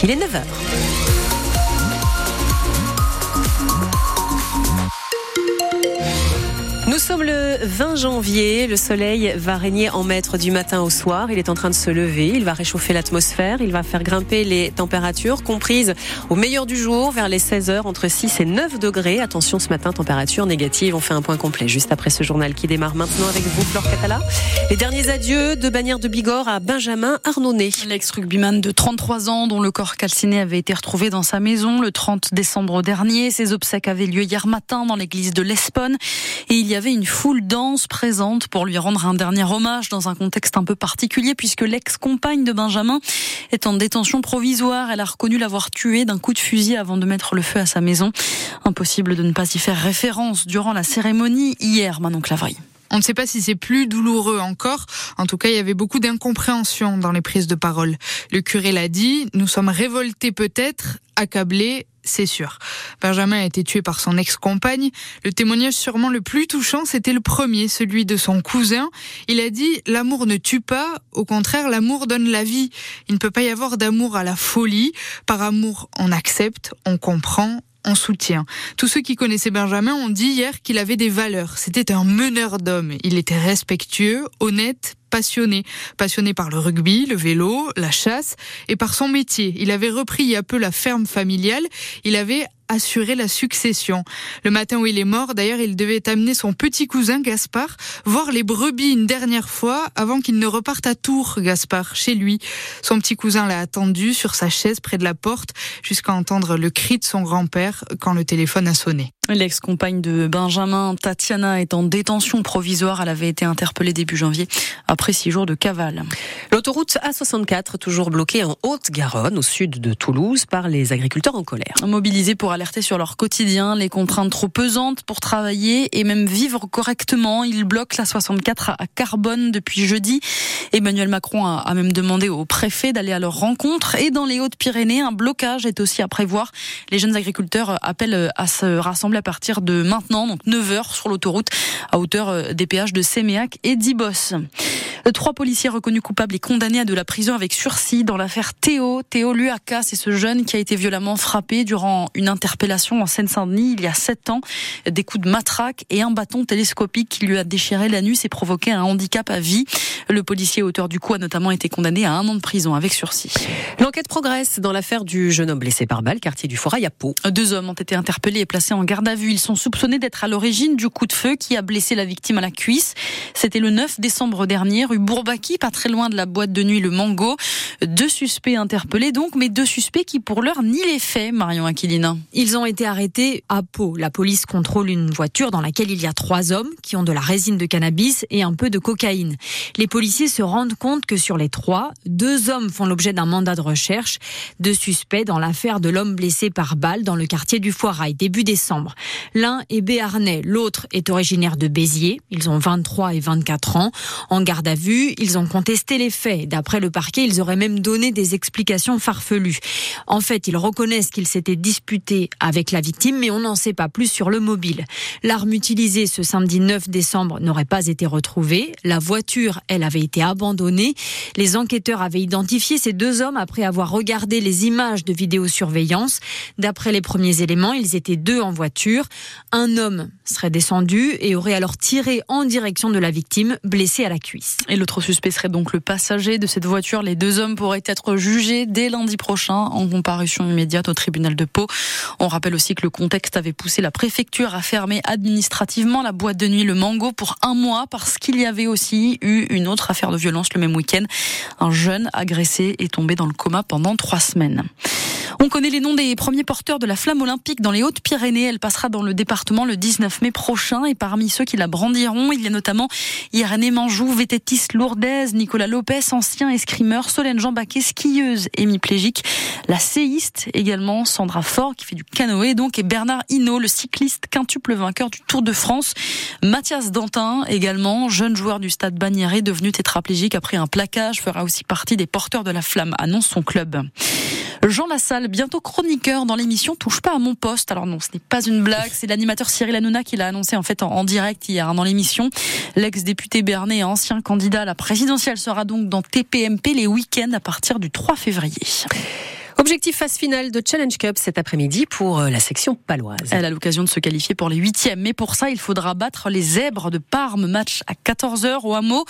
Il est 9h. Sommes le 20 janvier. Le soleil va régner en maître du matin au soir. Il est en train de se lever. Il va réchauffer l'atmosphère. Il va faire grimper les températures comprises au meilleur du jour vers les 16 heures entre 6 et 9 degrés. Attention ce matin, température négative. On fait un point complet juste après ce journal qui démarre maintenant avec vous, Flore Catala. Les derniers adieux de bannière de Bigorre à Benjamin Arnonnet. L'ex-rugbyman de 33 ans dont le corps calciné avait été retrouvé dans sa maison le 30 décembre dernier. Ses obsèques avaient lieu hier matin dans l'église de l'Espone et il y avait une foule dense présente pour lui rendre un dernier hommage dans un contexte un peu particulier puisque l'ex-compagne de Benjamin est en détention provisoire. Elle a reconnu l'avoir tué d'un coup de fusil avant de mettre le feu à sa maison. Impossible de ne pas y faire référence durant la cérémonie hier, Manon Clavry. On ne sait pas si c'est plus douloureux encore. En tout cas, il y avait beaucoup d'incompréhension dans les prises de parole. Le curé l'a dit, nous sommes révoltés peut-être, accablés, c'est sûr. Benjamin a été tué par son ex-compagne. Le témoignage sûrement le plus touchant, c'était le premier, celui de son cousin. Il a dit L'amour ne tue pas, au contraire, l'amour donne la vie. Il ne peut pas y avoir d'amour à la folie. Par amour, on accepte, on comprend, on soutient. Tous ceux qui connaissaient Benjamin ont dit hier qu'il avait des valeurs. C'était un meneur d'hommes. Il était respectueux, honnête, passionné. Passionné par le rugby, le vélo, la chasse et par son métier. Il avait repris il y a peu la ferme familiale. Il avait assuré la succession. Le matin où il est mort, d'ailleurs, il devait amener son petit cousin Gaspard voir les brebis une dernière fois avant qu'il ne reparte à Tours, Gaspard, chez lui. Son petit cousin l'a attendu sur sa chaise près de la porte jusqu'à entendre le cri de son grand-père quand le téléphone a sonné. L'ex-compagne de Benjamin, Tatiana, est en détention provisoire. Elle avait été interpellée début janvier après six jours de cavale. L'autoroute A64, toujours bloquée en Haute-Garonne, au sud de Toulouse, par les agriculteurs en colère. Mobilisés pour alerter sur leur quotidien, les contraintes trop pesantes pour travailler et même vivre correctement, ils bloquent la 64 à Carbone depuis jeudi. Emmanuel Macron a même demandé au préfet d'aller à leur rencontre. Et dans les Hautes-Pyrénées, un blocage est aussi à prévoir. Les jeunes agriculteurs appellent à se rassembler à partir de maintenant, donc 9 heures sur l'autoroute à hauteur euh, des péages de Séméac et d'Ibos. Euh, trois policiers reconnus coupables et condamnés à de la prison avec sursis dans l'affaire Théo. Théo Luaka, c'est ce jeune qui a été violemment frappé durant une interpellation en Seine-Saint-Denis il y a sept ans. Des coups de matraque et un bâton télescopique qui lui a déchiré l'anus et provoqué un handicap à vie. Le policier auteur du coup a notamment été condamné à un an de prison avec sursis. L'enquête progresse dans l'affaire du jeune homme blessé par balle, quartier du Forail à Pau. Deux hommes ont été interpellés et placés en garde à vue. Ils sont soupçonnés d'être à l'origine du coup de feu qui a blessé la victime à la cuisse. C'était le 9 décembre dernier, rue Bourbaki, pas très loin de la boîte de nuit Le Mango. Deux suspects interpellés donc, mais deux suspects qui pour l'heure nient les faits, Marion Aquilina. Ils ont été arrêtés à Pau. La police contrôle une voiture dans laquelle il y a trois hommes qui ont de la résine de cannabis et un peu de cocaïne. Les policiers se rendent compte que sur les trois, deux hommes font l'objet d'un mandat de recherche, deux suspects dans l'affaire de l'homme blessé par balle dans le quartier du Foirail début décembre. L'un est béarnais, l'autre est originaire de Béziers. Ils ont 23 et 24 ans. En garde à vue, ils ont contesté les faits. D'après le parquet, ils auraient même donné des explications farfelues. En fait, ils reconnaissent qu'ils s'étaient disputés avec la victime, mais on n'en sait pas plus sur le mobile. L'arme utilisée ce samedi 9 décembre n'aurait pas été retrouvée. La voiture, elle, avait été abandonnée. Les enquêteurs avaient identifié ces deux hommes après avoir regardé les images de vidéosurveillance. D'après les premiers éléments, ils étaient deux en voiture. Un homme serait descendu et aurait alors tiré en direction de la victime, blessée à la cuisse. Et l'autre suspect serait donc le passager de cette voiture. Les deux hommes pourraient être jugés dès lundi prochain en comparution immédiate au tribunal de Pau. On rappelle aussi que le contexte avait poussé la préfecture à fermer administrativement la boîte de nuit Le Mango pour un mois parce qu'il y avait aussi eu une autre affaire de violence le même week-end. Un jeune agressé est tombé dans le coma pendant trois semaines. On connaît les noms des premiers porteurs de la flamme olympique dans les Hautes-Pyrénées. Elle passera dans le département le 19 mai prochain. Et parmi ceux qui la brandiront, il y a notamment Irénée Manjou, vététiste lourdaise, Nicolas Lopez, ancien escrimeur, Solène Jean Baquet, skieuse hémiplégique, la séiste également, Sandra Fort qui fait du canoë donc, et Bernard Hinault, le cycliste quintuple vainqueur du Tour de France. Mathias Dantin également, jeune joueur du stade Bagnéret, devenu tétraplégique après un plaquage, fera aussi partie des porteurs de la flamme, annonce son club. Jean Lassalle, bientôt chroniqueur dans l'émission Touche pas à mon poste. Alors non, ce n'est pas une blague, c'est l'animateur Cyril Hanouna qui l'a annoncé en fait en, direct hier dans l'émission. L'ex-député Bernet et ancien candidat à la présidentielle sera donc dans TPMP les week-ends à partir du 3 février. Objectif phase finale de Challenge Cup cet après-midi pour euh, la section paloise. Elle a l'occasion de se qualifier pour les huitièmes, mais pour ça, il faudra battre les zèbres de Parme. Match à 14h au hameau.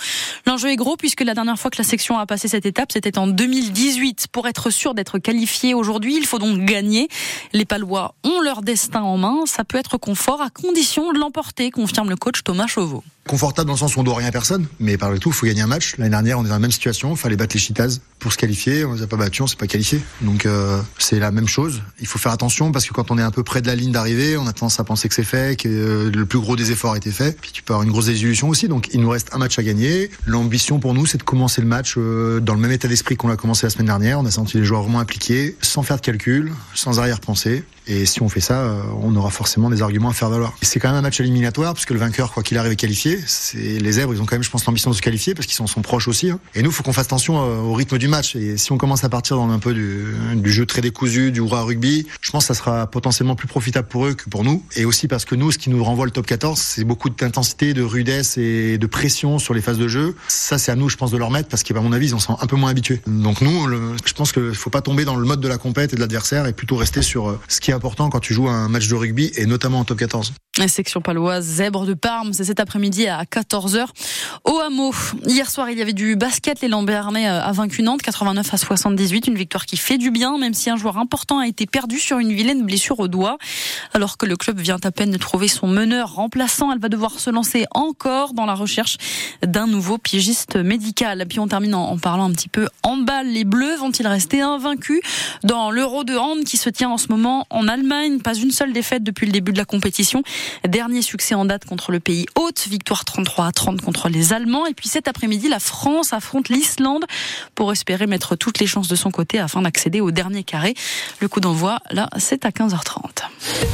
L'enjeu est gros puisque la dernière fois que la section a passé cette étape, c'était en 2018. Pour être sûr d'être qualifié aujourd'hui, il faut donc gagner. Les Palois ont leur destin en main. Ça peut être confort à condition de l'emporter, confirme le coach Thomas Chauveau confortable dans le sens où on doit rien à personne, mais par le tout, il faut gagner un match. L'année dernière, on est dans la même situation, il fallait battre les Chitas pour se qualifier, on les a pas battus, on s'est pas qualifié. Donc euh, c'est la même chose. Il faut faire attention parce que quand on est un peu près de la ligne d'arrivée, on a tendance à penser que c'est fait, que euh, le plus gros des efforts a été fait. Puis tu peux avoir une grosse désillusion aussi. Donc il nous reste un match à gagner. L'ambition pour nous, c'est de commencer le match euh, dans le même état d'esprit qu'on l'a commencé la semaine dernière. On a senti les joueurs vraiment impliqués, sans faire de calcul, sans arrière-pensée. Et si on fait ça, euh, on aura forcément des arguments à faire valoir. C'est quand même un match éliminatoire, puisque le vainqueur, quoi qu'il arrive, est qualifié. C'est les zèbres, ils ont quand même, je pense, l'ambition de se qualifier parce qu'ils sont, sont proches aussi. Hein. Et nous, il faut qu'on fasse attention euh, au rythme du match. Et si on commence à partir dans un peu du, jeu très décousu, du hurrah rugby, je pense que ça sera potentiellement plus profitable pour eux que pour nous. Et aussi parce que nous, ce qui nous renvoie le top 14, c'est beaucoup d'intensité, de rudesse et de pression sur les phases de jeu. Ça, c'est à nous, je pense, de leur mettre parce qu'à mon avis, ils en sont un peu moins habitués. Donc nous, je pense qu'il faut pas tomber dans le mode de la compète et de l'adversaire et plutôt rester sur euh, ce qui important quand tu joues un un match de rugby et notamment en top 14. La section paloise Zèbre de Parme, c'est cet après-midi à 14h au hameau. Hier soir, il y avait du basket. Les Lambernais euh, a vaincu Nantes 89 à 78. Une victoire qui fait du bien, même si un joueur important a été perdu sur une vilaine blessure au doigt. Alors que le club vient à peine de trouver son meneur remplaçant, elle va devoir se lancer encore dans la recherche d'un nouveau piégiste médical. Puis on termine en, parlant un petit peu en balle. Les Bleus vont-ils rester invaincus dans l'Euro de hand qui se tient en ce moment en Allemagne? Pas une seule défaite depuis le début de la compétition. Dernier succès en date contre le pays hôte, victoire 33 à 30 contre les Et puis cet après-midi, la France affronte l'Islande pour espérer mettre toutes les chances de son côté afin d'accéder au dernier carré. Le coup d'envoi, là, c'est à 15h30.